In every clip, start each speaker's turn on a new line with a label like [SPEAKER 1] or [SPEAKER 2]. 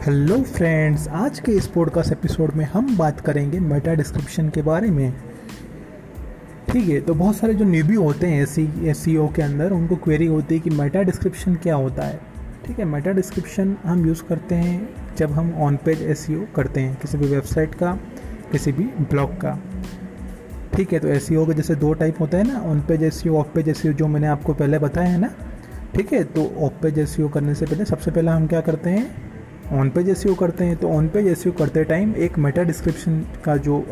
[SPEAKER 1] Hello friends आज के इस पॉडकास्ट एपिसोड में हम बात करेंगे मेटा डिस्क्रिप्शन के बारे में। ठीक है तो बहुत सारे जो न्यूबी होते हैं एस सी के अंदर, उनको क्वेरी होती है कि मेटा डिस्क्रिप्शन क्या होता है। ठीक है मेटा डिस्क्रिप्शन हम यूज़ करते हैं जब हम ऑन पेज एस करते हैं, किसी भी वेबसाइट का, किसी भी ब्लॉग का। ठीक है तो एस के जैसे दो टाइप होते हैं ना on page S off page S जो मैंने आपको पहले बताया है ना। ठीक है तो ऑफ़ पेज एस करने से पहले सबसे पहले हम क्या करते हैं ऑन पेज एस करते हैं तो ऑन पेज एस करते टाइम एक मेटा डिस्क्रिप्शन का जो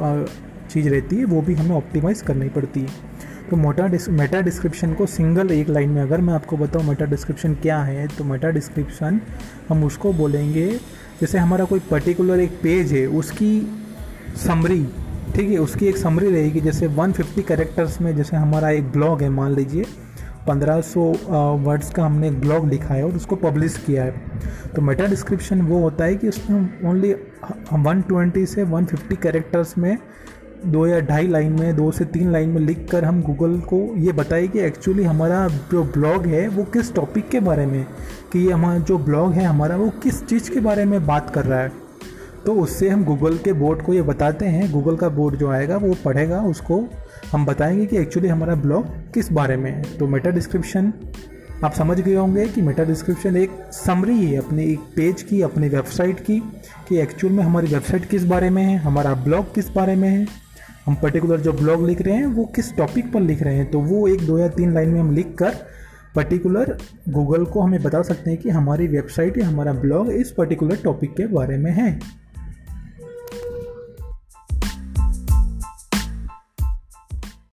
[SPEAKER 1] चीज़ रहती है, वो भी हमें ऑप्टिमाइज़ करनी पड़ती है। तो मोटा डिस मेटा डिस्क्रिप्शन को सिंगल एक लाइन में अगर मैं आपको बताऊँ मेटा डिस्क्रिप्शन क्या है तो मेटा डिस्क्रिप्शन हम उसको बोलेंगे, जैसे हमारा कोई पर्टिकुलर एक पेज है, उसकी समरी ठीक है, उसकी एक समरी रहेगी, जैसे 150 कैरेक्टर्स में जैसे हमारा एक ब्लॉग है, मान लीजिए 1500 वर्ड्स का हमने एक ब्लॉग लिखा है और उसको पब्लिश किया है। तो मेटा डिस्क्रिप्शन वो होता है कि उसमें हम ओनली 120 से 150 कैरेक्टर्स में दो या ढाई लाइन में, दो से तीन लाइन में लिख कर हम गूगल को ये बताए कि एक्चुअली हमारा जो ब्लॉग है, वो किस टॉपिक के बारे में कि ये हमारा जो ब्लॉग है, हमारा वो किस चीज़ के बारे में बात कर रहा है? तो उससे हम गूगल के बोर्ड को ये बताते हैं। गूगल का बोर्ड जो आएगा, वो पढ़ेगा, उसको हम बताएँगे कि एक्चुअली हमारा ब्लॉग किस बारे में है। तो मेटा डिस्क्रिप्शन आप समझ गए होंगे कि मेटा डिस्क्रिप्शन एक समरी है, अपने एक पेज की, अपनी वेबसाइट की, कि एक्चुअल में हमारी वेबसाइट किस बारे में है, हमारा ब्लॉग किस बारे में है। हम पर्टिकुलर जो ब्लॉग लिख रहे हैं, वो किस टॉपिक पर लिख रहे हैं तो वो एक दो या तीन लाइन में हम लिख कर पर्टिकुलर गूगल को हमें बता सकते हैं कि हमारी वेबसाइट या हमारा ब्लॉग इस पर्टिकुलर टॉपिक के बारे में है।